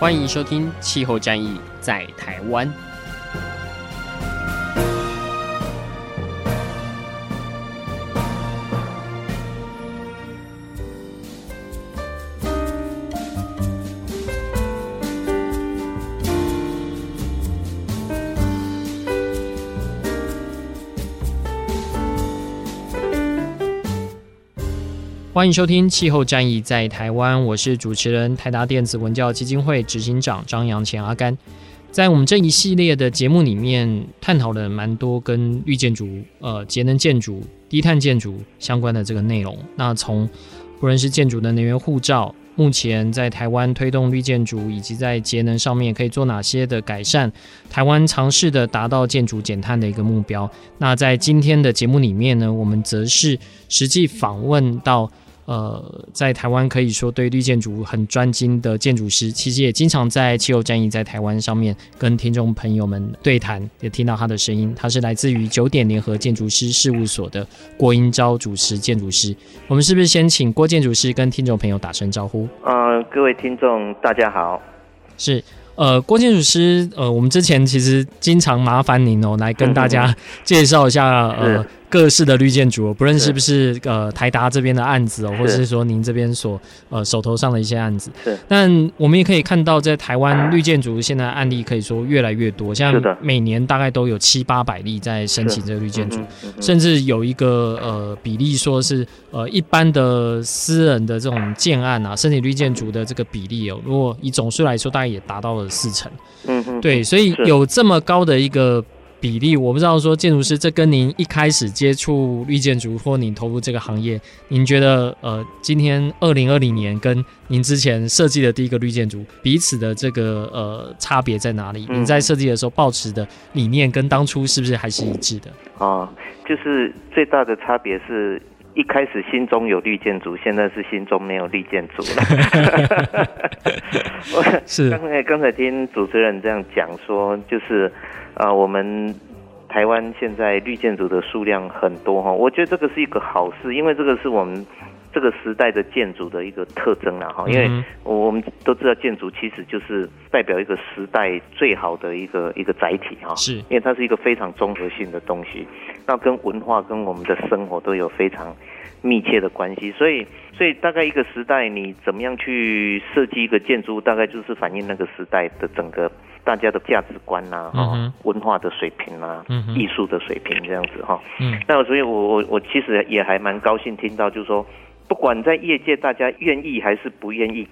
欢迎收听《气候战役在台湾》。欢迎收听《气候战役在台湾》，我是主持人台达电子文教基金会执行长张扬前阿甘。在我们这一系列的节目里面，探讨了蛮多跟绿建筑、呃节能建筑、低碳建筑相关的这个内容。那从不论是建筑的能源护照，目前在台湾推动绿建筑，以及在节能上面可以做哪些的改善，台湾尝试的达到建筑减碳的一个目标。那在今天的节目里面呢，我们则是实际访问到。呃，在台湾可以说对绿建筑很专精的建筑师，其实也经常在气候战役在台湾上面跟听众朋友们对谈，也听到他的声音。他是来自于九点联合建筑师事务所的郭英昭主持建筑师。我们是不是先请郭建筑师跟听众朋友打声招呼？呃，各位听众大家好。是，呃，郭建筑师，呃，我们之前其实经常麻烦您哦，来跟大家 介绍一下，呃。各式的绿建筑，不论是不是呃台达这边的案子哦，或者是说您这边所呃手头上的一些案子。是。但我们也可以看到，在台湾绿建筑现在案例可以说越来越多，像每年大概都有七八百例在申请这个绿建筑，甚至有一个呃比例说是呃一般的私人的这种建案啊，申请绿建筑的这个比例哦，如果以总数来说，大概也达到了四成。嗯嗯。对，所以有这么高的一个。比例我不知道，说建筑师，这跟您一开始接触绿建筑或您投入这个行业，您觉得呃，今天二零二零年跟您之前设计的第一个绿建筑彼此的这个呃差别在哪里？您在设计的时候抱持的理念跟当初是不是还是一致的？哦，就是最大的差别是一开始心中有绿建筑，现在是心中没有绿建筑了。我是刚才刚才听主持人这样讲说，就是。啊，我们台湾现在绿建筑的数量很多哈，我觉得这个是一个好事，因为这个是我们这个时代的建筑的一个特征了哈。因为我们都知道建筑其实就是代表一个时代最好的一个一个载体哈，是，因为它是一个非常综合性的东西，那跟文化跟我们的生活都有非常密切的关系，所以所以大概一个时代你怎么样去设计一个建筑，大概就是反映那个时代的整个。大家的价值观呐、啊，哈、嗯，文化的水平啊，嗯，艺术的水平这样子哈，嗯，那所以我我我其实也还蛮高兴听到，就是说，不管在业界大家愿意还是不愿意，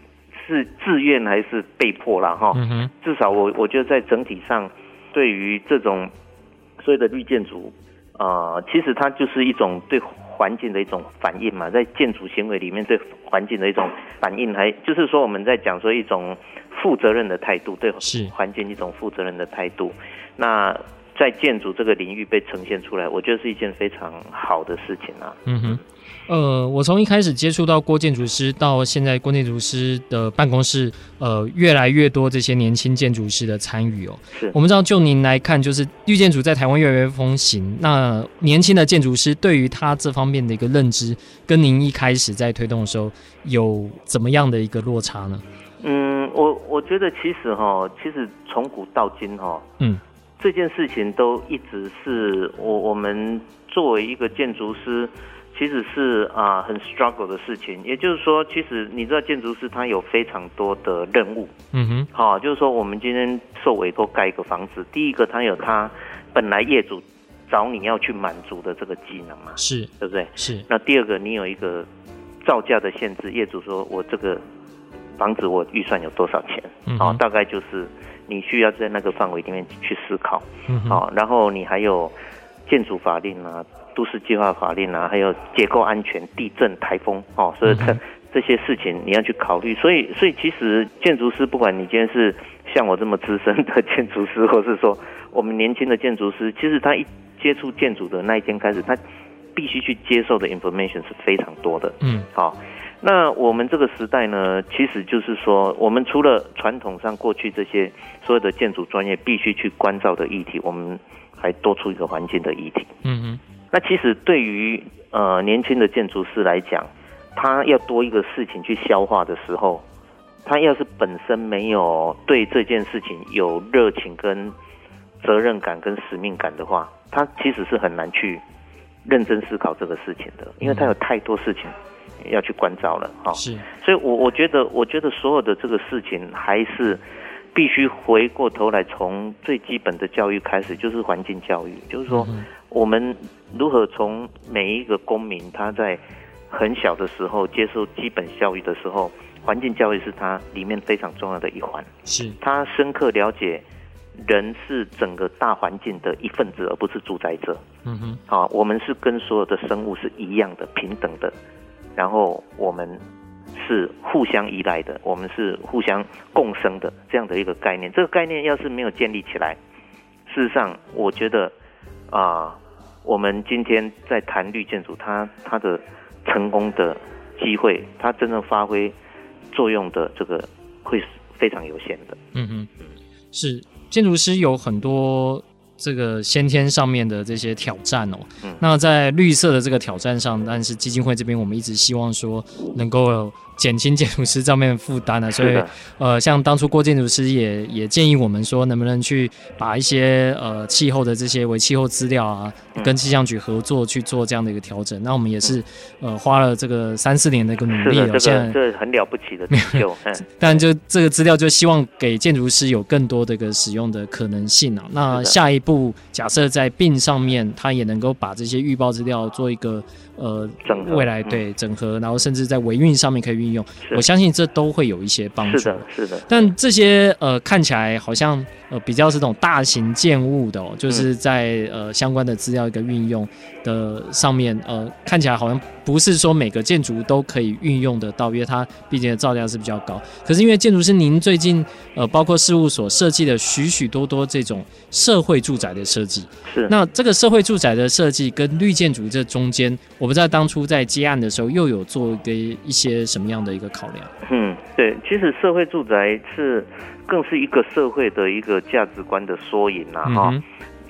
是自愿还是被迫啦哈，嗯，至少我我觉得在整体上，对于这种所谓的绿建筑，啊、呃，其实它就是一种对环境的一种反应嘛，在建筑行为里面对环境的一种反应，还就是说我们在讲说一种。负责任的态度，对环境一种负责任的态度。那在建筑这个领域被呈现出来，我觉得是一件非常好的事情啊。嗯哼，呃，我从一开始接触到郭建筑师，到现在郭建筑师的办公室，呃，越来越多这些年轻建筑师的参与哦。是，我们知道，就您来看，就是绿建筑在台湾越来越风行。那年轻的建筑师对于他这方面的一个认知，跟您一开始在推动的时候有怎么样的一个落差呢？嗯，我我觉得其实哈，其实从古到今哈，嗯，这件事情都一直是我我们作为一个建筑师，其实是啊很 struggle 的事情。也就是说，其实你知道建筑师他有非常多的任务，嗯哼，好，就是说我们今天受委托盖一个房子，第一个他有他本来业主找你要去满足的这个技能嘛，是对不对？是。那第二个你有一个造价的限制，业主说我这个。房子我预算有多少钱？嗯，好，大概就是你需要在那个范围里面去思考。嗯，好，然后你还有建筑法令啊、都市计划法令啊，还有结构安全、地震、台风，哦，所以它这些事情你要去考虑。所以，所以其实建筑师，不管你今天是像我这么资深的建筑师，或是说我们年轻的建筑师，其实他一接触建筑的那一天开始，他必须去接受的 information 是非常多的。嗯，好。那我们这个时代呢，其实就是说，我们除了传统上过去这些所有的建筑专业必须去关照的议题，我们还多出一个环境的议题。嗯嗯。那其实对于呃年轻的建筑师来讲，他要多一个事情去消化的时候，他要是本身没有对这件事情有热情、跟责任感、跟使命感的话，他其实是很难去认真思考这个事情的，因为他有太多事情。要去关照了，哈，是，所以我我觉得，我觉得所有的这个事情还是必须回过头来，从最基本的教育开始，就是环境教育，就是说，我们如何从每一个公民他在很小的时候接受基本教育的时候，环境教育是他里面非常重要的一环，是。他深刻了解人是整个大环境的一份子，而不是主宰者，嗯哼，好，我们是跟所有的生物是一样的，平等的。然后我们是互相依赖的，我们是互相共生的这样的一个概念。这个概念要是没有建立起来，事实上，我觉得啊、我们今天在谈绿建筑，它它的成功的机会，它真正发挥作用的这个会是非常有限的。嗯嗯，是建筑师有很多。这个先天上面的这些挑战哦，嗯、那在绿色的这个挑战上，但是基金会这边我们一直希望说能够。减轻建筑师上面的负担啊，所以呃，像当初郭建筑师也也建议我们说，能不能去把一些呃气候的这些为气候资料啊，跟气象局合作去做这样的一个调整。那我们也是呃花了这个三四年的一个努力哦，现在这很了不起的没有。但就这个资料，就希望给建筑师有更多的一个使用的可能性啊。那下一步假设在 BIM 上面，他也能够把这些预报资料做一个。呃整，未来对整合，然后甚至在维运上面可以运用，我相信这都会有一些帮助。是的，是的。但这些呃看起来好像呃比较是这种大型建物的哦，就是在呃相关的资料一个运用的上面，呃看起来好像不是说每个建筑都可以运用得到，因为它毕竟的造价是比较高。可是因为建筑师您最近呃包括事务所设计的许许多多这种社会住宅的设计，是那这个社会住宅的设计跟绿建筑这中间。我不知道当初在接案的时候又有做一个一些什么样的一个考量？嗯，对，其实社会住宅是更是一个社会的一个价值观的缩影啊，哈、嗯。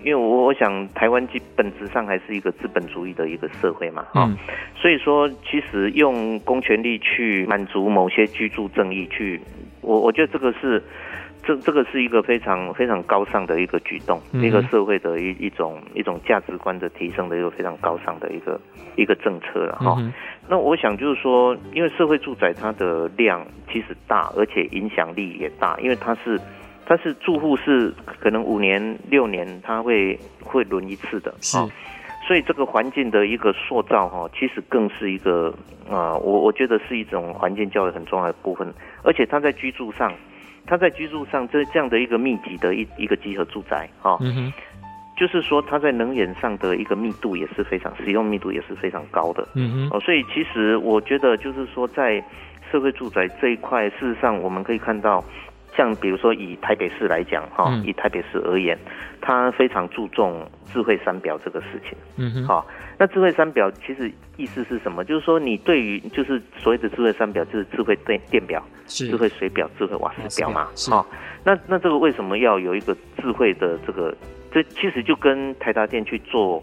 因为我我想台湾基本质上还是一个资本主义的一个社会嘛，哈、嗯。所以说，其实用公权力去满足某些居住正义去，去我我觉得这个是。这这个是一个非常非常高尚的一个举动，嗯、一个社会的一一种一种价值观的提升的一个非常高尚的一个一个政策了哈。嗯、那我想就是说，因为社会住宅它的量其实大，而且影响力也大，因为它是它是住户是可能五年六年它会会轮一次的啊，是所以这个环境的一个塑造哈，其实更是一个啊，我我觉得是一种环境教育很重要的部分，而且它在居住上。它在居住上，这这样的一个密集的一一个集合住宅，哈、嗯，就是说它在能源上的一个密度也是非常，使用密度也是非常高的，嗯哼，哦，所以其实我觉得就是说，在社会住宅这一块，事实上我们可以看到。像比如说以台北市来讲，哈、嗯，以台北市而言，它非常注重智慧三表这个事情。嗯哼，好，那智慧三表其实意思是什么？就是说你对于就是所谓的智慧三表，就是智慧电电表、智慧水表、智慧瓦斯表嘛。好，那那这个为什么要有一个智慧的这个？这其实就跟台达电去做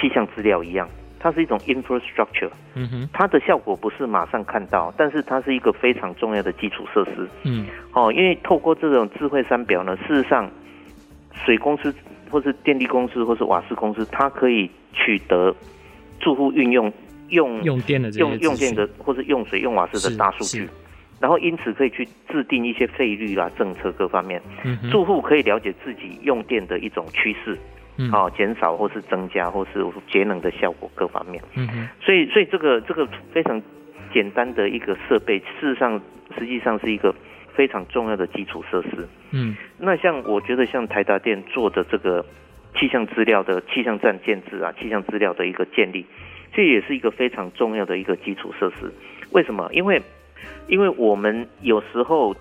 气象资料一样。它是一种 infrastructure，嗯哼，它的效果不是马上看到，但是它是一个非常重要的基础设施，嗯，哦，因为透过这种智慧三表呢，事实上，水公司或是电力公司或是瓦斯公司，它可以取得住户运用用用电的用用电的或是用水用瓦斯的大数据，然后因此可以去制定一些费率啦、政策各方面，嗯，住户可以了解自己用电的一种趋势。嗯，好，减少或是增加或是节能的效果各方面。嗯哼，所以所以这个这个非常简单的一个设备，事实上实际上是一个非常重要的基础设施。嗯，那像我觉得像台达电做的这个气象资料的气象站建置啊，气象资料的一个建立，这也是一个非常重要的一个基础设施。为什么？因为因为我们有时候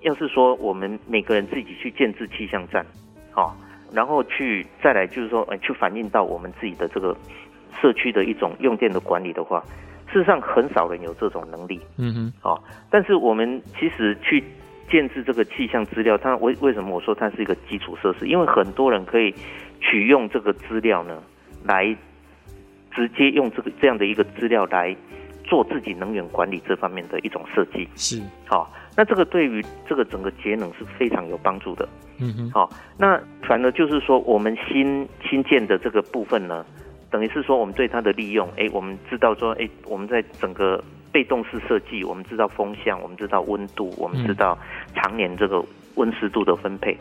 要是说我们每个人自己去建置气象站，好，然后去再来就是说，呃，去反映到我们自己的这个社区的一种用电的管理的话，事实上很少人有这种能力。嗯哼，哦，但是我们其实去建置这个气象资料，它为为什么我说它是一个基础设施？因为很多人可以取用这个资料呢，来直接用这个这样的一个资料来。做自己能源管理这方面的一种设计是好，那这个对于这个整个节能是非常有帮助的。嗯哼，好，那反而就是说，我们新新建的这个部分呢，等于是说我们对它的利用，哎，我们知道说，哎，我们在整个被动式设计，我们知道风向，我们知道温度，我们知道常年这个温湿度的分配。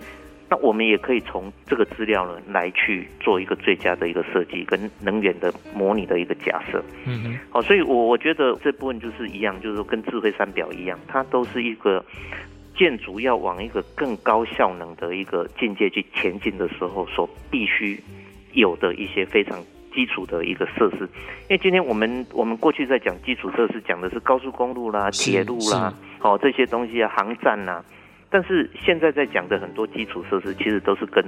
那我们也可以从这个资料呢，来去做一个最佳的一个设计跟能源的模拟的一个假设。嗯哼，好，所以我我觉得这部分就是一样，就是说跟智慧三表一样，它都是一个建筑要往一个更高效能的一个境界去前进的时候，所必须有的一些非常基础的一个设施。因为今天我们我们过去在讲基础设施，讲的是高速公路啦、铁路啦，好这些东西啊，航站呐。但是现在在讲的很多基础设施，其实都是跟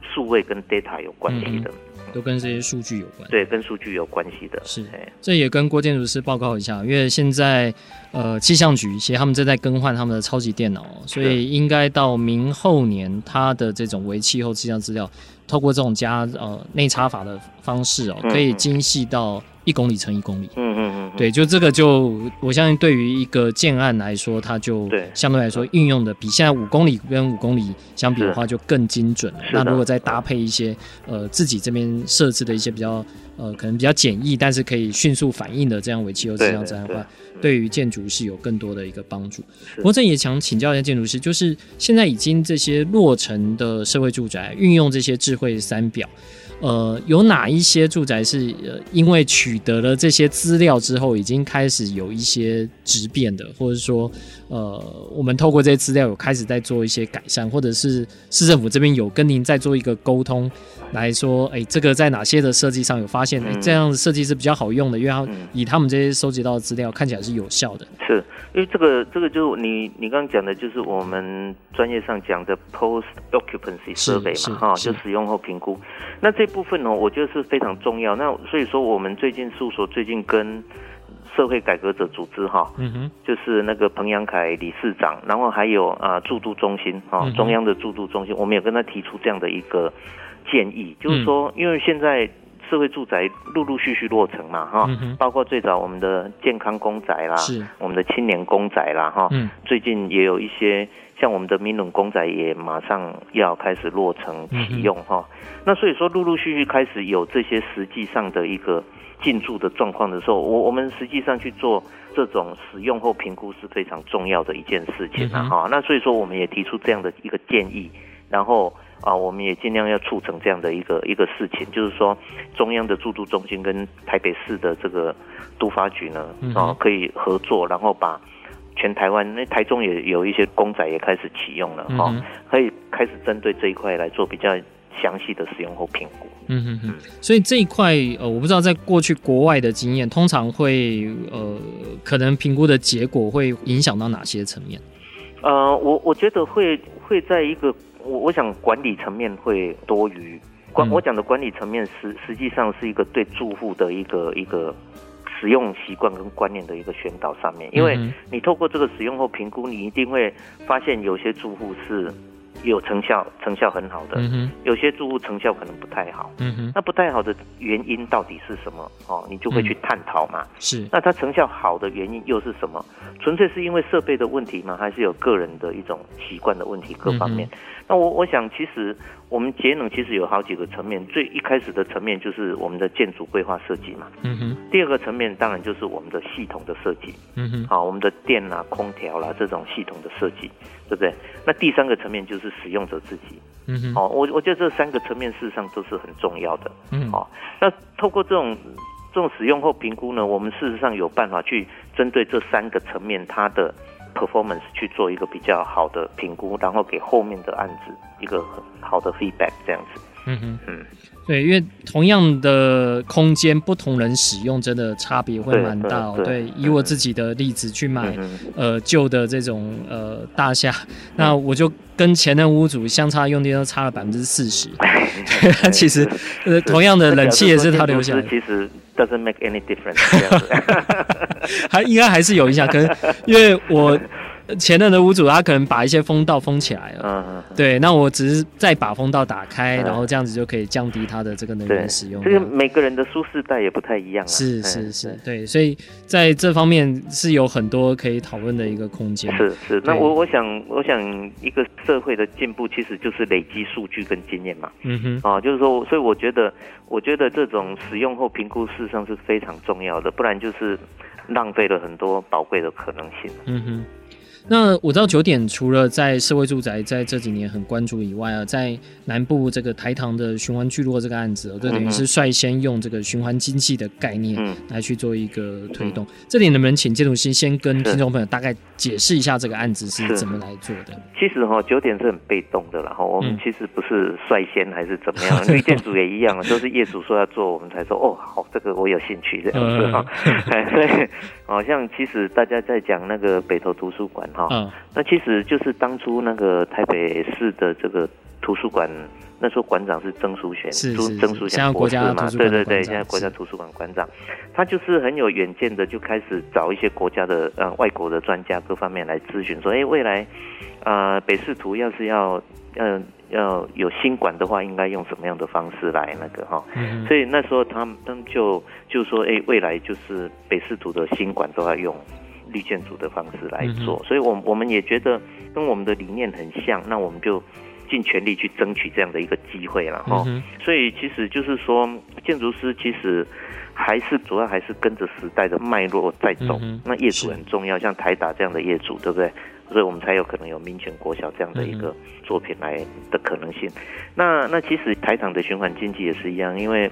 数位跟 data 有关系的，嗯，都跟这些数据有关。对，跟数据有关系的。是，这也跟郭建筑师报告一下，因为现在呃气象局其实他们正在更换他们的超级电脑，所以应该到明后年，它的这种为气候气象资料，透过这种加呃内插法的方式哦，可以精细到。一公里乘一公里，嗯嗯嗯，对，就这个就我相信对于一个建案来说，它就相对来说运用的比现在五公里跟五公里相比的话就更精准了。那如果再搭配一些呃自己这边设置的一些比较呃可能比较简易，但是可以迅速反应的这样尾气候气象站的话，对于建筑是有更多的一个帮助。不过这也想请教一下建筑师，就是现在已经这些落成的社会住宅运用这些智慧三表。呃，有哪一些住宅是，因为取得了这些资料之后，已经开始有一些质变的，或者说，呃，我们透过这些资料有开始在做一些改善，或者是市政府这边有跟您在做一个沟通，来说，哎，这个在哪些的设计上有发现，哎，这样的设计是比较好用的，因为他以他们这些收集到的资料看起来是有效的。是因为这个这个就你你刚刚讲的就是我们专业上讲的 post occupancy survey 嘛，哈，就使用后评估，那这。部分呢，我觉得是非常重要。那所以说，我们最近事务所最近跟社会改革者组织哈，嗯哼，就是那个彭阳凯理事长，然后还有啊驻都中心啊，中央的驻都中心，我们也跟他提出这样的一个建议，就是说，因为现在社会住宅陆陆续续落成嘛，哈，包括最早我们的健康公宅啦，我们的青年公宅啦，哈，最近也有一些。像我们的明伦公仔也马上要开始落成启用哈，那所以说陆陆续续开始有这些实际上的一个进驻的状况的时候，我我们实际上去做这种使用后评估是非常重要的一件事情啊哈。那所以说我们也提出这样的一个建议，然后啊我们也尽量要促成这样的一个一个事情，就是说中央的住都中心跟台北市的这个都发局呢啊可以合作，然后把。全台湾，那台中也有一些公仔也开始启用了哈、嗯，可以开始针对这一块来做比较详细的使用后评估。嗯哼哼，所以这一块呃，我不知道在过去国外的经验，通常会呃，可能评估的结果会影响到哪些层面？呃，我我觉得会会在一个我我想管理层面会多于管，我讲的管理层面实实际上是一个对住户的一个一个。使用习惯跟观念的一个宣导上面，因为你透过这个使用后评估，你一定会发现有些住户是有成效，成效很好的，有些住户成效可能不太好，那不太好的原因到底是什么？哦，你就会去探讨嘛。是，那它成效好的原因又是什么？纯粹是因为设备的问题吗？还是有个人的一种习惯的问题？各方面？那我我想，其实我们节能其实有好几个层面。最一开始的层面就是我们的建筑规划设计嘛。嗯哼。第二个层面当然就是我们的系统的设计。嗯哼。好，我们的电啦、空调啦这种系统的设计，对不对？那第三个层面就是使用者自己。嗯哼。好，我我觉得这三个层面事实上都是很重要的。嗯。好，那透过这种这种使用后评估呢，我们事实上有办法去针对这三个层面它的。Performance 去做一个比较好的评估，然后给后面的案子一个很好的 feedback，这样子。嗯哼，嗯，对，因为同样的空间，不同人使用，真的差别会蛮大。对，对，以我自己的例子去买，嗯、呃，旧的这种呃大厦，嗯、那我就跟前任屋主相差用电都差了百分之四十。他其实呃，同样的冷气也是他留下的。其实 doesn't make any difference。还应该还是有影响，可能因为我。前任的屋主他可能把一些风道封起来了，嗯嗯，对，那我只是再把风道打开，然后这样子就可以降低它的这个能源使用。这个每个人的舒适带也不太一样啊。是是是，对，所以在这方面是有很多可以讨论的一个空间。是是，那我我想我想一个社会的进步其实就是累积数据跟经验嘛。嗯哼，啊，就是说，所以我觉得我觉得这种使用后评估事实上是非常重要的，不然就是浪费了很多宝贵的可能性。嗯哼。那我知道九点除了在社会住宅在这几年很关注以外啊，在南部这个台糖的循环聚落这个案子，这等于是率先用这个循环经济的概念来去做一个推动。这里能不能请建筑师先跟听众朋友大概解释一下这个案子是怎么来做的？其实哈，九点是很被动的，然后我们其实不是率先还是怎么样，绿建筑也一样，都是业主说要做，我们才说哦，好，这个我有兴趣这样子哈。所以好像其实大家在讲那个北投图书馆。哈，嗯、那其实就是当初那个台北市的这个图书馆，那时候馆长是曾淑贤，是曾淑贤博士嘛，对对对，现在国家图书馆馆长，他就是很有远见的，就开始找一些国家的呃外国的专家各方面来咨询，说，哎，未来，呃，北市图要是要，嗯、呃。要有新馆的话，应该用什么样的方式来那个哈？嗯、所以那时候他们他们就就说，哎，未来就是北市图的新馆都要用。绿建筑的方式来做，所以，我我们也觉得跟我们的理念很像，那我们就尽全力去争取这样的一个机会了哈。所以，其实就是说，建筑师其实还是主要还是跟着时代的脉络在走。那业主很重要，像台达这样的业主，对不对？所以我们才有可能有民权国小这样的一个作品来的可能性。那那其实台场的循环经济也是一样，因为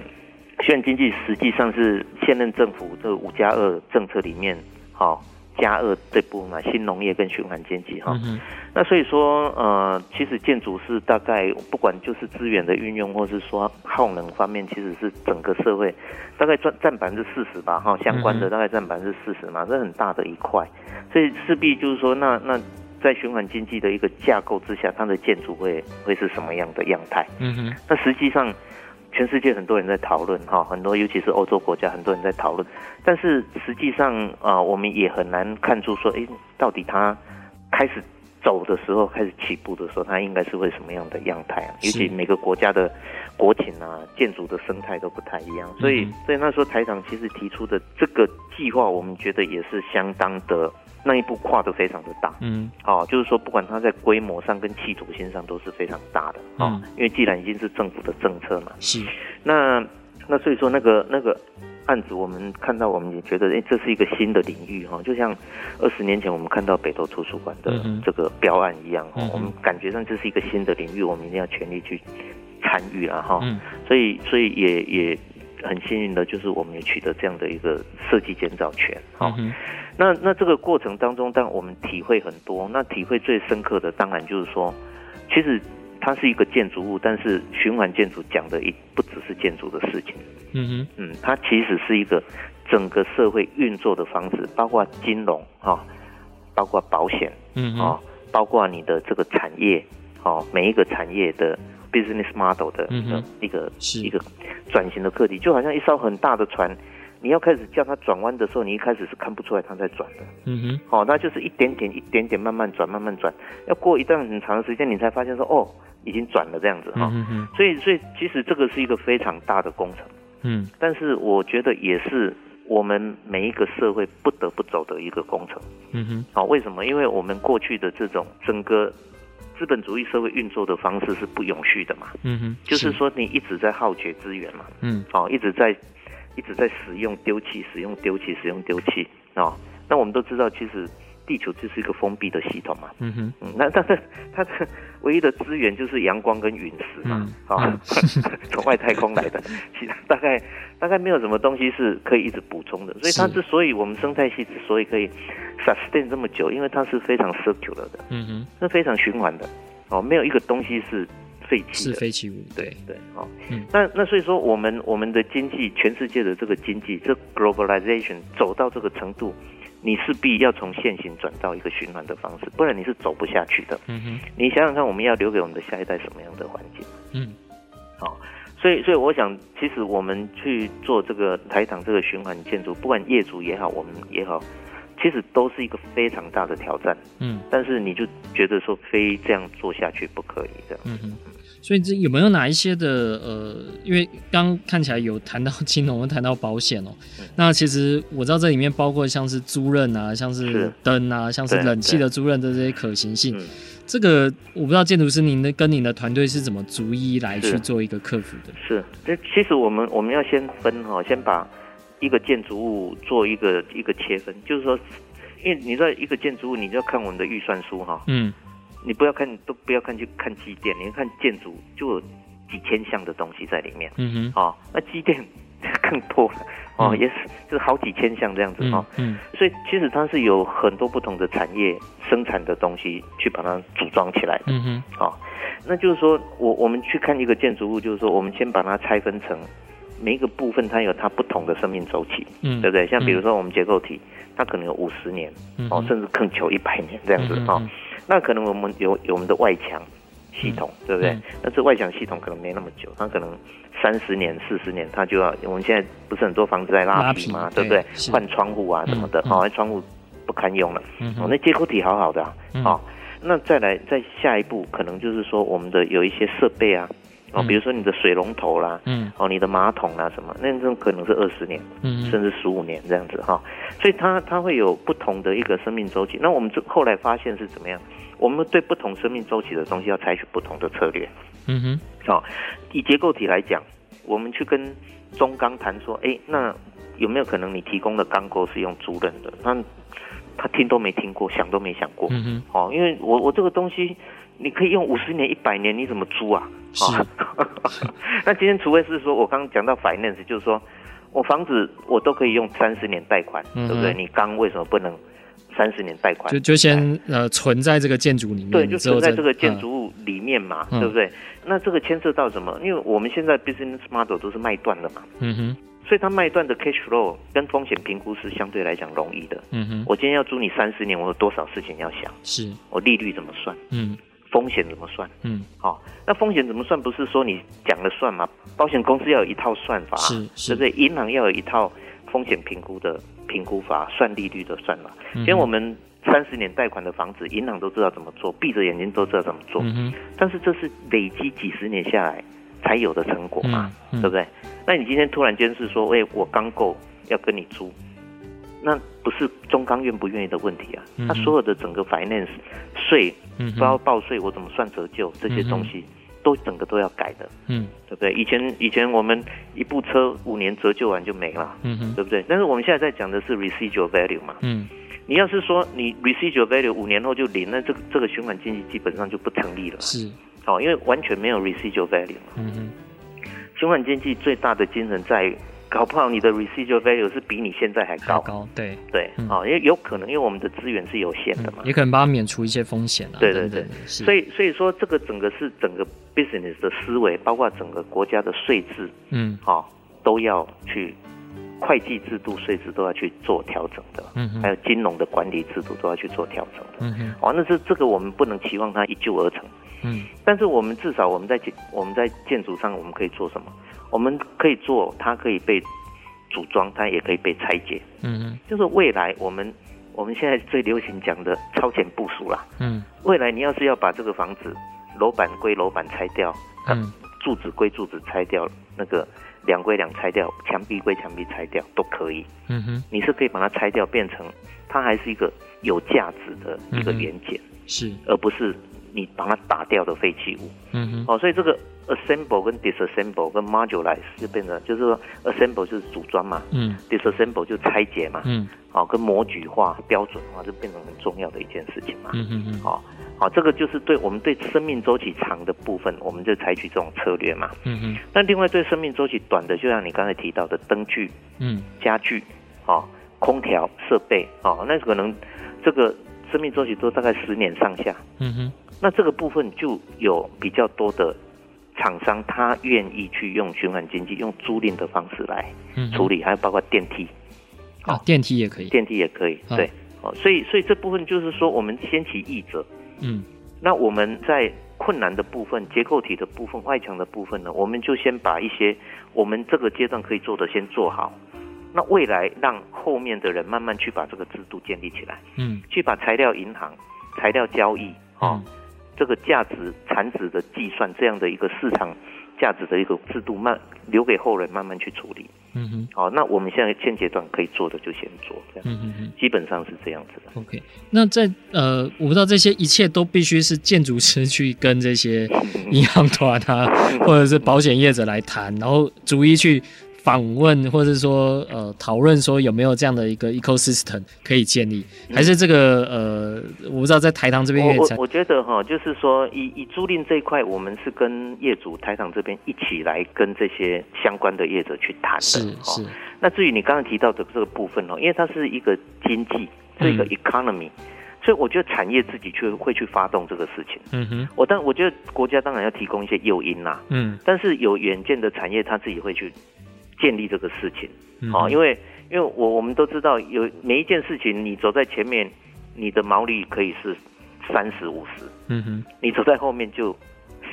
循环经济实际上是现任政府这五加二政策里面，好。加二这部分嘛，新农业跟循环经济哈，嗯、那所以说呃，其实建筑是大概不管就是资源的运用，或是说耗能方面，其实是整个社会大概占占百分之四十吧哈，相关的大概占百分之四十嘛，这很大的一块，所以势必就是说，那那在循环经济的一个架构之下，它的建筑会会是什么样的样态？嗯哼，那实际上。全世界很多人在讨论哈，很多尤其是欧洲国家很多人在讨论，但是实际上啊，我们也很难看出说，哎，到底它开始走的时候，开始起步的时候，它应该是会什么样的样态啊？尤其每个国家的国情啊，建筑的生态都不太一样，所以所以那时候台长其实提出的这个计划，我们觉得也是相当的。那一步跨得非常的大，嗯，哦，就是说，不管它在规模上跟企图心上都是非常大的，哦，嗯、因为既然已经是政府的政策嘛，是，那那所以说那个那个案子，我们看到我们也觉得，哎，这是一个新的领域哈，就像二十年前我们看到北投图书馆的这个标案一样，我们感觉上这是一个新的领域，我们一定要全力去参与了，哈，嗯，所以所以也也很幸运的，就是我们也取得这样的一个设计建造权，好。嗯那那这个过程当中，但我们体会很多。那体会最深刻的，当然就是说，其实它是一个建筑物，但是循环建筑讲的一不只是建筑的事情。嗯哼，嗯，它其实是一个整个社会运作的方式，包括金融啊，包括保险，嗯啊，包括你的这个产业，哦，每一个产业的 business model 的一个一个转型的课题，就好像一艘很大的船。你要开始叫它转弯的时候，你一开始是看不出来它在转的。嗯哼，好、哦，那就是一点点、一点点慢慢转、慢慢转，要过一段很长的时间，你才发现说，哦，已经转了这样子哈。嗯哼，所以，所以其实这个是一个非常大的工程。嗯，但是我觉得也是我们每一个社会不得不走的一个工程。嗯哼，好、哦，为什么？因为我们过去的这种整个资本主义社会运作的方式是不永续的嘛。嗯哼，就是说你一直在耗竭资源嘛。嗯，哦，一直在。一直在使用丢弃，使用丢弃，使用丢弃哦！那我们都知道，其实地球就是一个封闭的系统嘛。嗯哼，嗯，那但是它的唯一的资源就是阳光跟陨石嘛。啊，从外太空来的，其他大概大概没有什么东西是可以一直补充的。所以它之所以我们生态系之所以可以 sustain 这么久，因为它是非常 circular 的。嗯哼，是非常循环的。哦，没有一个东西是废弃是废弃物，对对，哦，嗯，那那所以说，我们我们的经济，全世界的这个经济，这 globalization 走到这个程度，你势必要从现行转到一个循环的方式，不然你是走不下去的。嗯哼，你想想看，我们要留给我们的下一代什么样的环境？嗯，好，所以所以我想，其实我们去做这个台场这个循环建筑，不管业主也好，我们也好。其实都是一个非常大的挑战，嗯，但是你就觉得说非这样做下去不可以的，嗯哼。所以这有没有哪一些的呃，因为刚看起来有谈到金融，谈到保险哦、喔嗯，那其实我知道这里面包括像是租赁啊，像是灯啊，像是冷气的租赁的这些可行性，这个我不知道建筑师您的跟您的团队是怎么逐一来去做一个克服的？是，这其实我们我们要先分哈，先把。一个建筑物做一个一个切分，就是说，因为你知道一个建筑物，你就要看我们的预算书哈。嗯。你不要看，都不要看去看机电，你看建筑就有几千项的东西在里面。嗯哼。哦，那机电更多了哦、嗯，也是就是好几千项这样子哈。嗯。所以其实它是有很多不同的产业生产的东西去把它组装起来的。嗯哼。哦，那就是说我我们去看一个建筑物，就是说我们先把它拆分成。每一个部分它有它不同的生命周期，嗯，对不对？像比如说我们结构体，它可能有五十年，嗯，哦，甚至更久一百年这样子，嗯，哦，那可能我们有有我们的外墙系统，嗯，对不对？嗯，那这外墙系统可能没那么久，它可能三十年、四十年，它就要。我们现在不是很多房子在拉皮嘛，对不对？换窗户啊什么的，哦，那窗户不堪用了，哦，那结构体好好的，啊，哦，那再来再下一步，可能就是说我们的有一些设备啊。哦，比如说你的水龙头啦，嗯，哦，你的马桶啦什么，那这种可能是二十年，嗯，甚至十五年这样子哈，所以它它会有不同的一个生命周期。那我们这后来发现是怎么样？我们对不同生命周期的东西要采取不同的策略。嗯哼，好，以结构体来讲，我们去跟中钢谈说，哎，那有没有可能你提供的钢构是用租赁的？那他听都没听过，想都没想过。嗯哼，哦，因为我我这个东西。你可以用五十年、一百年，你怎么租啊？是。哦、那今天除非是说我刚刚讲到 finance，就是说我房子我都可以用三十年贷款，嗯，对不对？你刚为什么不能三十年贷款？就就先呃存在这个建筑里面，对，就存在这个建筑物里面嘛，嗯，对不对？那这个牵涉到什么？因为我们现在 business model 都是卖断的嘛，嗯哼，所以它卖断的 cash flow 跟风险评估是相对来讲容易的，嗯哼。我今天要租你三十年，我有多少事情要想？是我利率怎么算？嗯。风险怎么算？嗯，好、哦，那风险怎么算？不是说你讲了算嘛？保险公司要有一套算法，是，是对不对？银行要有一套风险评估的评估法，算利率的算法。因、嗯、为我们三十年贷款的房子，银行都知道怎么做，闭着眼睛都知道怎么做。嗯，但是这是累积几十年下来才有的成果嘛，嗯嗯、对不对？那你今天突然间是说，哎，我刚够要跟你租。那不是中钢愿不愿意的问题啊，他所有的整个 finance 税，包括报税，我怎么算折旧这些东西，都整个都要改的，嗯，对不对？以前以前我们一部车五年折旧完就没了，嗯嗯，对不对？但是我们现在在讲的是 residual value 嘛，嗯，你要是说你 residual value 五年后就零，那这个这个循环经济基本上就不成立了，是，哦，因为完全没有 residual value 嘛，嗯哼，循环经济最大的精神在于。搞不好你的 residual value 是比你现在还高，高对。对，啊、嗯，因为有可能，因为我们的资源是有限的嘛，嗯、也可能帮他免除一些风险啊。对对对，所以所以说这个整个是整个 business 的思维，包括整个国家的税制，嗯，好，都要去会计制度、税制都要去做调整的，嗯，还有金融的管理制度都要去做调整的，嗯，哦，那这这个我们不能期望它一蹴而成，嗯，但是我们至少我们在建我们在建筑上我们可以做什么？我们可以做，它可以被组装，它也可以被拆解。嗯嗯，就是未来我们我们现在最流行讲的超前部署啦。嗯，未来你要是要把这个房子楼板归楼板拆掉，嗯，柱子归柱子拆掉，那个梁归梁拆掉，墙壁归墙壁拆掉都可以。嗯哼，你是可以把它拆掉，变成它还是一个有价值的一个元件，嗯，是，而不是你把它打掉的废弃物。嗯哼，哦，所以这个。Assemble 跟 disassemble 跟 modulize 就变成就是说 assemble 就是组装嘛，嗯，disassemble 就拆解嘛，嗯，好，跟模具化标准化就变成很重要的一件事情嘛，嗯嗯嗯，好，好，这个就是对我们对生命周期长的部分，我们就采取这种策略嘛，嗯嗯，那另外对生命周期短的，就像你刚才提到的灯具，嗯，家具，哦，空调设备，哦，那可能这个生命周期都大概十年上下，嗯哼，那这个部分就有比较多的。厂商他愿意去用循环经济，用租赁的方式来处理，嗯、还有包括电梯，啊，电梯也可以，电梯也可以，啊、对，哦，所以所以这部分就是说，我们先起易者，嗯，那我们在困难的部分、结构体的部分、外墙的部分呢，我们就先把一些我们这个阶段可以做的先做好，那未来让后面的人慢慢去把这个制度建立起来，嗯，去把材料银行、材料交易，哦。嗯这个价值产值的计算，这样的一个市场价值的一个制度，慢留给后人慢慢去处理。嗯哼，好，那我们现在现阶段可以做的就先做，这样。嗯哼哼，基本上是这样子的。OK，那在呃，我不知道这些一切都必须是建筑师去跟这些 银行 团啊，或者是保险业者来谈，然后逐一去。访问或者说呃讨论说有没有这样的一个 ecosystem 可以建立，还是这个呃我不知道在台糖这边我我觉得哈，就是说以以租赁这一块，我们是跟业主台糖这边一起来跟这些相关的业者去谈的。是是。那至于你刚刚提到的这个部分哦，因为它是一个经济，是一个 economy，嗯，所以我觉得产业自己去会去发动这个事情。嗯哼。我但我觉得国家当然要提供一些诱因啦。嗯。但是有远见的产业，他自己会去。建立这个事情，好、嗯，因为因为我我们都知道，有每一件事情，你走在前面，你的毛利可以是三十五十，嗯哼，你走在后面就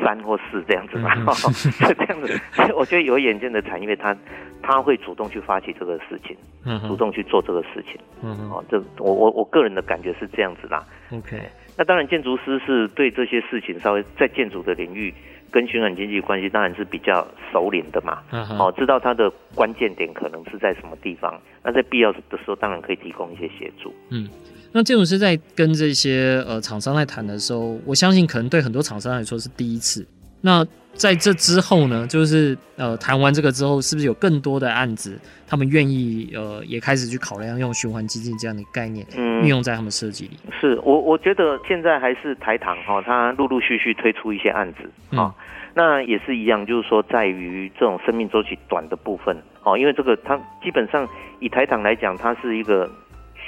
三或四这样子嘛，是、嗯、这样子。所以我觉得有眼见的产业，他他会主动去发起这个事情，嗯，主动去做这个事情，嗯，哦，这我我我个人的感觉是这样子啦。OK，那当然建筑师是对这些事情稍微在建筑的领域。跟循环经济关系当然是比较熟练的嘛，哦，知道它的关键点可能是在什么地方，那在必要的时候当然可以提供一些协助。嗯，那建筑师在跟这些呃厂商在谈的时候，我相信可能对很多厂商来说是第一次。那在这之后呢，就是呃谈完这个之后，是不是有更多的案子，他们愿意呃也开始去考量用循环基金这样的概念，嗯，运用在他们设计里？是我我觉得现在还是台糖哈，它陆陆续续推出一些案子啊，嗯，那也是一样，就是说在于这种生命周期短的部分哦，因为这个它基本上以台糖来讲，它是一个。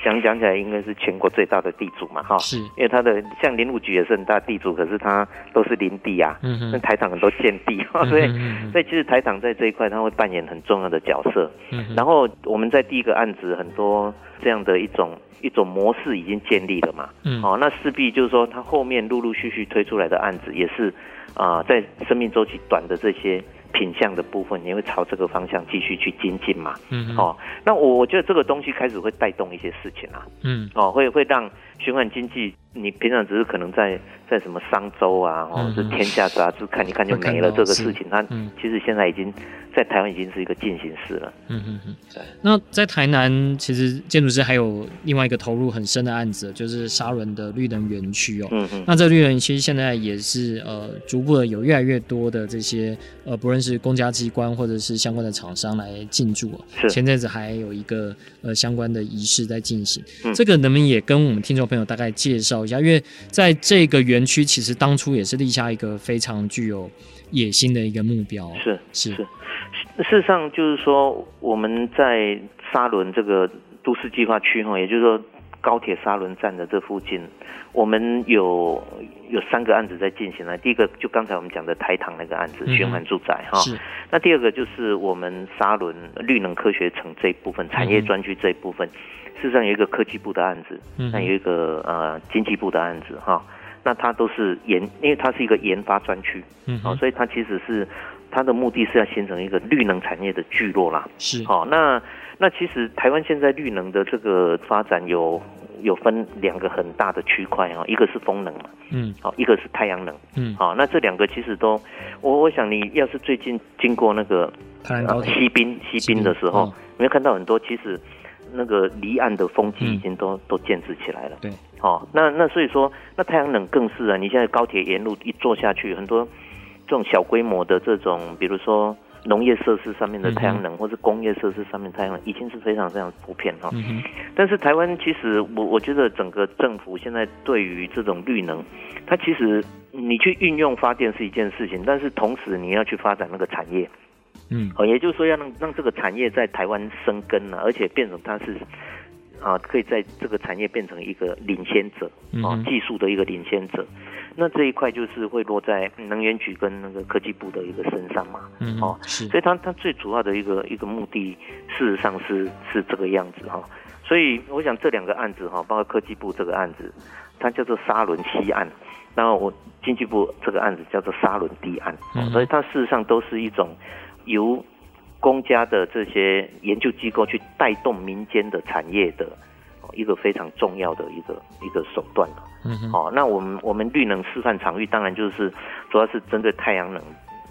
讲讲起来，应该是全国最大的地主嘛，哈，是，因为它的像林务局也是很大地主，可是它都是林地啊，嗯，那台糖很多建地，所以，所以其实台糖在这一块，它会扮演很重要的角色。嗯，然后我们在第一个案子，很多这样的一种一种模式已经建立了嘛，嗯，哦，那势必就是说，它后面陆陆续续推出来的案子，也是啊，在生命周期短的这些。品相的部分，你会朝这个方向继续去精进嘛？嗯，哦，那我我觉得这个东西开始会带动一些事情啊，嗯，哦，会会让循环经济。你平常只是可能在在什么商周啊，或者是天下杂志看一看就没了这个事情，它其实现在已经在台湾已经是一个进行式了。嗯嗯嗯。对。那在台南，其实建筑师还有另外一个投入很深的案子，就是沙仑的绿能园区哦。嗯嗯。那这个绿能园区现在也是呃，逐步的有越来越多的这些呃，不论是公家机关或者是相关的厂商来进驻。是。前阵子还有一个呃相关的仪式在进行。嗯。这个能不能也跟我们听众朋友大概介绍一下？因为在这个园区，其实当初也是立下一个非常具有野心的一个目标。是是是，事实上就是说，我们在沙伦这个都市计划区哈，也就是说高铁沙伦站的这附近，我们有有三个案子在进行了。第一个就刚才我们讲的台糖那个案子，循环住宅哈。是。那第二个就是我们沙伦绿能科学城这一部分产业专区这一部分。事实上有一个科技部的案子，那有一个呃经济部的案子哈，那它都是研，因为它是一个研发专区，嗯，好，所以它其实是它的目的是要形成一个绿能产业的聚落啦，是，好，那那其实台湾现在绿能的这个发展有有分两个很大的区块啊，一个是风能嘛，嗯，好，一个是太阳能，嗯，好，那这两个其实都，我我想你要是最近经过那个西滨西滨的时候，你会看到很多其实。那个离岸的风机已经都、嗯、都建置起来了。对，哦，那那所以说，那太阳能更是啊！你现在高铁沿路一坐下去，很多这种小规模的这种，比如说农业设施上面的太阳能，嗯、或是工业设施上面太阳能，已经是非常非常普遍哈。嗯、但是台湾其实，我我觉得整个政府现在对于这种绿能，它其实你去运用发电是一件事情，但是同时你要去发展那个产业。嗯，哦，也就是说要让让这个产业在台湾生根了，而且变成它是啊，可以在这个产业变成一个领先者啊，技术的一个领先者。那这一块就是会落在能源局跟那个科技部的一个身上嘛。嗯，哦，是。所以它它最主要的一个一个目的，事实上是是这个样子哈。所以我想这两个案子哈，包括科技部这个案子，它叫做沙仑西案，然后我经济部这个案子叫做沙仑堤案。嗯。所以它事实上都是一种由。公家的这些研究机构去带动民间的产业的，一个非常重要的一个一个手段。嗯哼，哦，那我们我们绿能示范场域当然就是主要是针对太阳能，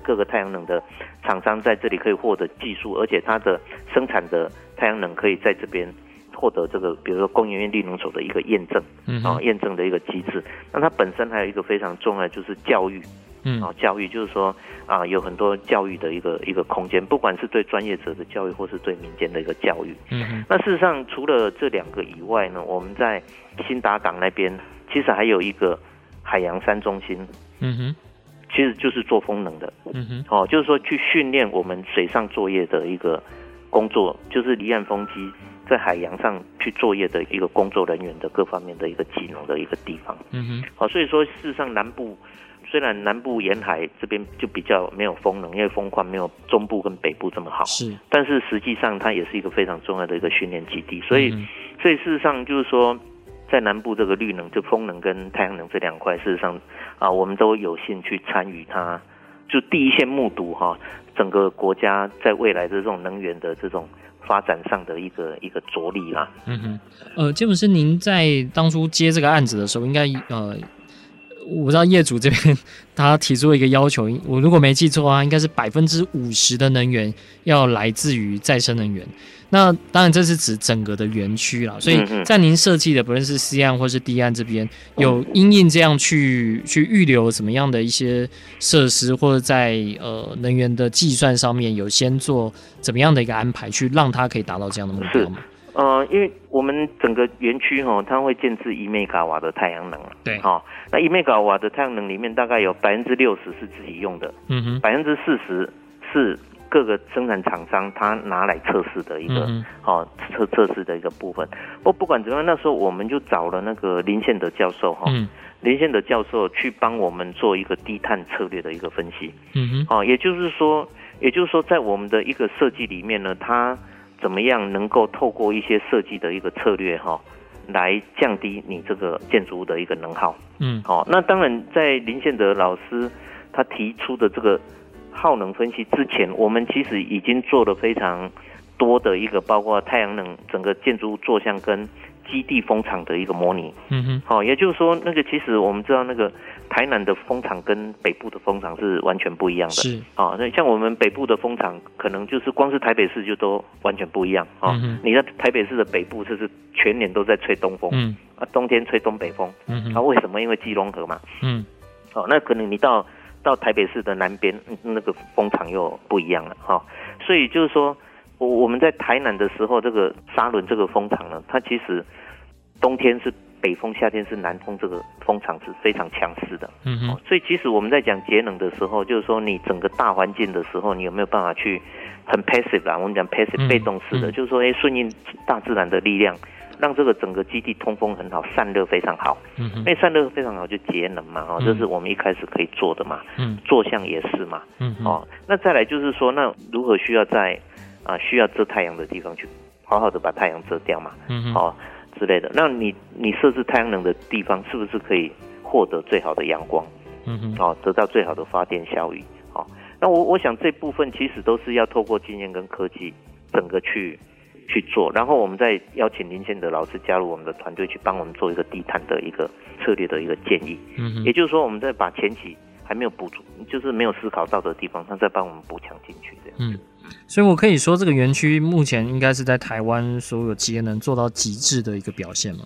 各个太阳能的厂商在这里可以获得技术，而且它的生产的太阳能可以在这边获得这个，比如说工研院绿能所的一个验证，嗯，啊，验证的一个机制。那它本身还有一个非常重要的就是教育。嗯，啊，教育就是说啊，有很多教育的一个一个空间，不管是对专业者的教育，或是对民间的一个教育。嗯，那事实上除了这两个以外呢，我们在新达港那边其实还有一个海洋山中心。嗯哼，其实就是做风能的。嗯哼，哦，就是说去训练我们水上作业的一个工作，就是离岸风机在海洋上去作业的一个工作人员的各方面的一个技能的一个地方。嗯哼，好，所以说事实上南部。虽然南部沿海这边就比较没有风能，因为风况没有中部跟北部这么好，是，但是实际上它也是一个非常重要的一个训练基地，所以，嗯、所以事实上就是说，在南部这个绿能，就风能跟太阳能这两块，事实上啊，我们都有幸去参与它，就第一线目睹哈，整个国家在未来的这种能源的这种发展上的一个一个着力啦。嗯哼，呃，詹姆斯，您在当初接这个案子的时候，应该呃。我知道业主这边他提出了一个要求，我如果没记错啊，应该是百分之五十的能源要来自于再生能源。那当然这是指整个的园区啦，所以在您设计的不论是 C 案或是 D 案这边，有因应这样去去预留什么样的一些设施，或者在呃能源的计算上面有先做怎么样的一个安排，去让它可以达到这样的目标吗？呃，因为我们整个园区哈，它会建置一兆瓦的太阳能，对，哈、哦，那一兆瓦的太阳能里面大概有百分之六十是自己用的，嗯哼，百分之四十是各个生产厂商他拿来测试的一个，好测测试的一个部分。不不管怎么样，那时候我们就找了那个林宪德教授哈，嗯、林宪德教授去帮我们做一个低碳策略的一个分析，嗯哼，哦，也就是说，也就是说，在我们的一个设计里面呢，它。怎么样能够透过一些设计的一个策略哈，来降低你这个建筑物的一个能耗？嗯，好，那当然在林宪德老师他提出的这个耗能分析之前，我们其实已经做了非常多的一个包括太阳能整个建筑物坐向跟基地风场的一个模拟。嗯哼，好，也就是说那个其实我们知道那个。台南的风场跟北部的风场是完全不一样的，是。啊，那像我们北部的风场，可能就是光是台北市就都完全不一样。啊。嗯、你在台北市的北部就是全年都在吹东风，嗯，啊，冬天吹东北风，嗯哼，啊，为什么？因为基隆河嘛，嗯，哦，那可能你到到台北市的南边，那个风场又不一样了，哈，所以就是说，我我们在台南的时候，这个沙仑这个风场呢，它其实冬天是。北风，夏天是南风，这个风场是非常强势的。嗯哼，所以其实我们在讲节能的时候，就是说你整个大环境的时候，你有没有办法去很 passive 啊？我们讲 passive 被动式的，就是说，哎，顺应大自然的力量，让这个整个基地通风很好，散热非常好。嗯哼，那散热非常好就节能嘛，哦，这是我们一开始可以做的嘛。嗯，坐向也是嘛。嗯，哦，那再来就是说，那如何需要在啊需要遮太阳的地方去好好的把太阳遮掉嘛？嗯哼，哦。之类的，那你你设置太阳能的地方，是不是可以获得最好的阳光？嗯哼，哦，得到最好的发电效益。哦，那我我想这部分其实都是要透过经验跟科技，整个去去做，然后我们再邀请林建德老师加入我们的团队，去帮我们做一个低碳的一个策略的一个建议。嗯哼，也就是说，我们在把前期还没有补足，就是没有思考到的地方，他再帮我们补强进去，这样。嗯。所以，我可以说，这个园区目前应该是在台湾所有企业能做到极致的一个表现嘛？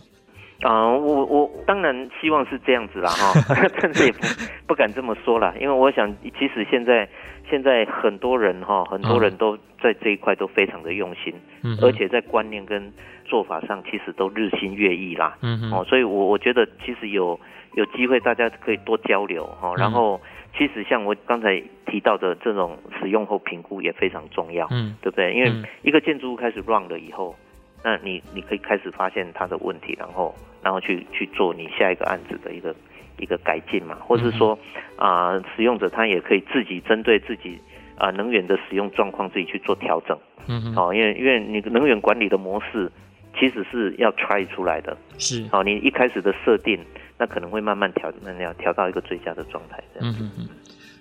啊、呃，我我当然希望是这样子啦，哈，但是也不不敢这么说啦，因为我想，其实现在现在很多人哈，很多人都在这一块都非常的用心，嗯，而且在观念跟做法上，其实都日新月异啦，嗯哼，哦，所以我我觉得其实有有机会大家可以多交流哈，然后。其实像我刚才提到的这种使用后评估也非常重要，嗯，对不对？因为一个建筑物开始 run 了以后，那你你可以开始发现它的问题，然后然后去去做你下一个案子的一个一个改进嘛，或者是说啊、呃，使用者他也可以自己针对自己啊、呃、能源的使用状况自己去做调整。嗯哼，好，因为因为你能源管理的模式其实是要 try 出来的。是，好，你一开始的设定，那可能会慢慢调，那要调到一个最佳的状态。这样。嗯嗯。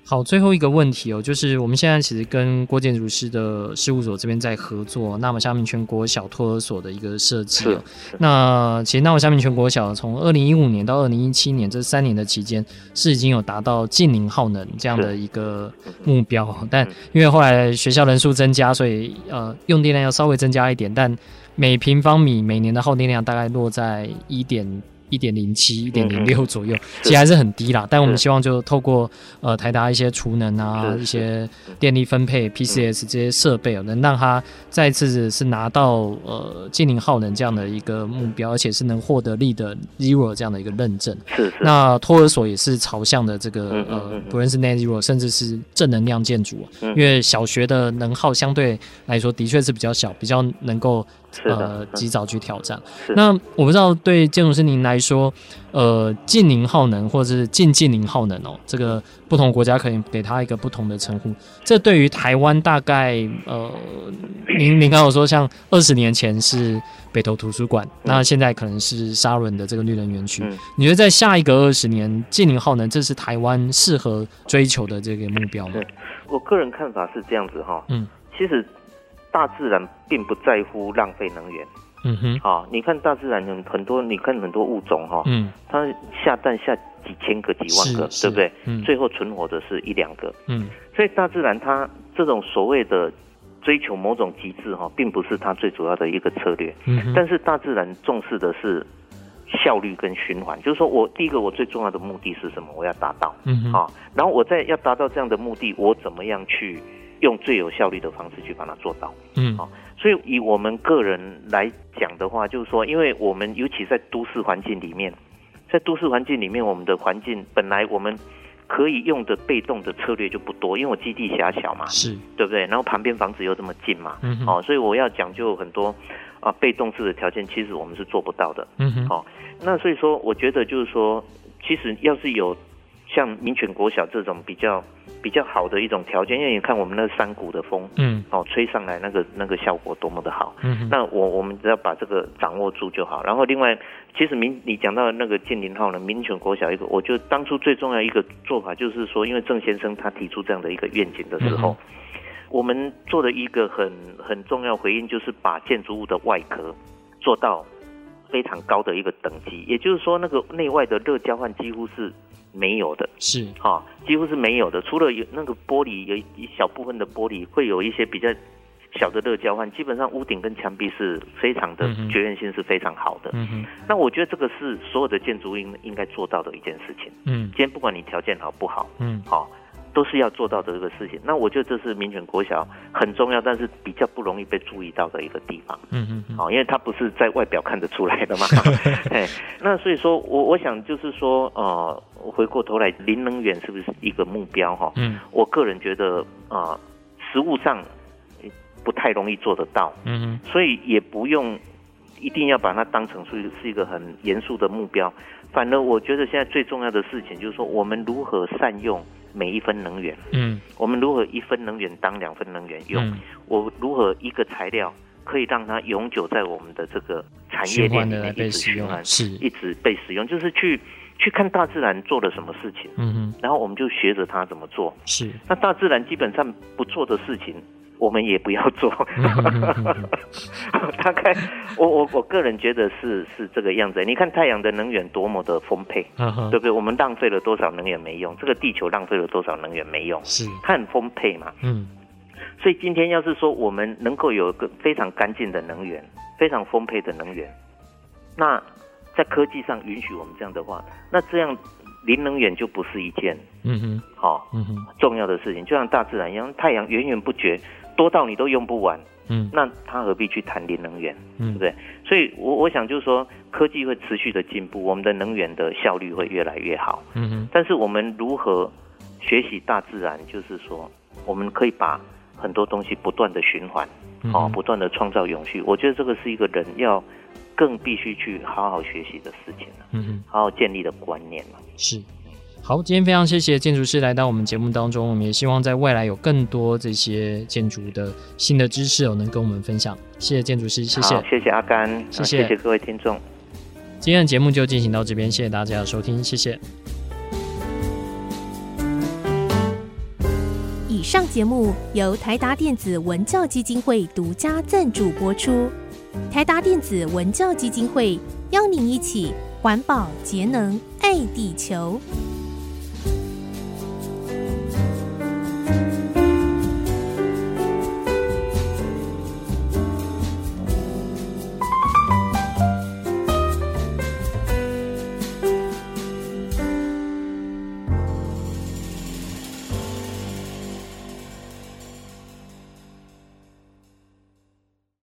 好，最后一个问题哦，就是我们现在其实跟郭建筑师的事务所这边在合作，那么下面全国小托儿所的一个设计哦。那其实那么下面全国小从二零一五年到二零一七年这三年的期间，是已经有达到近零耗能这样的一个目标，但因为后来学校人数增加，所以呃用电量要稍微增加一点，但每平方米每年的耗电量大概落在一点。一点零七、一点零六左右，其实还是很低啦。但我们希望就透过呃台达一些储能啊、一些电力分配 PCS 这些设备，能让它再次是拿到呃净零耗能这样的一个目标，而且是能获得 LEED Zero 这样的一个认证。是是。那托儿所也是朝向的这个呃，不论是 Net Zero，甚至是正能量建筑，因为小学的能耗相对来说的确是比较小，比较能够。呃，及早去挑战。那我不知道对建筑师您来说，呃，近零耗能或者是近近零耗能哦，这个不同国家可以给他一个不同的称呼。这对于台湾大概呃，您您刚有说像二十年前是北投图书馆，那现在可能是沙仑的这个绿能园区。你觉得在下一个二十年近零耗能，这是台湾适合追求的这个目标吗？我个人看法是这样子哈，嗯，其实。大自然并不在乎浪费能源，嗯哼，好、哦，你看大自然很很多，你看很多物种哈，嗯，它下蛋下几千个、几万个，对不对？嗯，最后存活的是一两个，嗯，所以大自然它这种所谓的追求某种极致哈，并不是它最主要的一个策略，嗯，但是大自然重视的是效率跟循环，就是说我第一个我最重要的目的是什么？我要达到，嗯，好，然后我在要达到这样的目的，我怎么样去？用最有效率的方式去把它做到，嗯，好，所以以我们个人来讲的话，就是说，因为我们尤其在都市环境里面，在都市环境里面，我们的环境本来我们可以用的被动的策略就不多，因为我基地狭小嘛，是。对不对？然后旁边房子又这么近嘛，嗯，好，所以我要讲究很多啊被动式的条件，其实我们是做不到的，嗯哼，好，那所以说，我觉得就是说，其实要是有。像民权国小这种比较比较好的一种条件，因为你看我们那山谷的风，嗯，哦，吹上来那个那个效果多么的好，嗯，那我我们只要把这个掌握住就好。然后另外，其实民你讲到那个建林号呢，民权国小一个，我觉得当初最重要一个做法就是说，因为郑先生他提出这样的一个愿景的时候，嗯、我们做的一个很很重要回应，就是把建筑物的外壳做到非常高的一个等级，也就是说，那个内外的热交换几乎是。没有的，是哈、哦，几乎是没有的。除了有那个玻璃，有一小部分的玻璃会有一些比较小的热交换，基本上屋顶跟墙壁是非常的绝缘性是非常好的。嗯哼，那我觉得这个是所有的建筑应应该做到的一件事情。嗯，今天不管你条件好不好，嗯，好、哦。都是要做到的这个事情，那我觉得这是民权国小很重要，但是比较不容易被注意到的一个地方。嗯嗯，好，因为它不是在外表看得出来的嘛。哎，那所以说我我想就是说，呃，回过头来，零能源是不是一个目标？哈，嗯，我个人觉得，啊、呃，实物上不太容易做得到。嗯嗯，所以也不用一定要把它当成是是一个很严肃的目标。反而我觉得现在最重要的事情就是说，我们如何善用。每一分能源，嗯，我们如何一分能源当两分能源用？嗯、我如何一个材料可以让它永久在我们的这个产业链里面一直循环，是一直被使用？就是去去看大自然做了什么事情，嗯哼，然后我们就学着它怎么做。是，那大自然基本上不做的事情。我们也不要做，大概我我我个人觉得是是这个样子。你看太阳的能源多么的丰沛，对不对？我们浪费了多少能源没用？这个地球浪费了多少能源没用？是它很丰沛嘛？嗯。所以今天要是说我们能够有一个非常干净的能源，非常丰沛的能源，那在科技上允许我们这样的话，那这样。零能源就不是一件，嗯哼，好、哦，嗯哼，重要的事情，就像大自然一样，太阳源源不绝，多到你都用不完，嗯，那他何必去谈零能源，嗯，对不对？所以我我想就是说，科技会持续的进步，我们的能源的效率会越来越好，嗯哼，但是我们如何学习大自然，就是说，我们可以把很多东西不断的循环，哦，不断的创造永续。我觉得这个是一个人要更必须去好好学习的事情了。嗯嗯，好好建立的观念嘛。是。好，今天非常谢谢建筑师来到我们节目当中，我们也希望在未来有更多这些建筑的新的知识哦，能跟我们分享。谢谢建筑师，谢谢，谢谢阿甘，谢谢，谢谢各位听众。今天的节目就进行到这边，谢谢大家的收听，谢谢。以上节目由台达电子文教基金会独家赞助播出，台达电子文教基金会邀您一起环保节能爱地球。Thank you.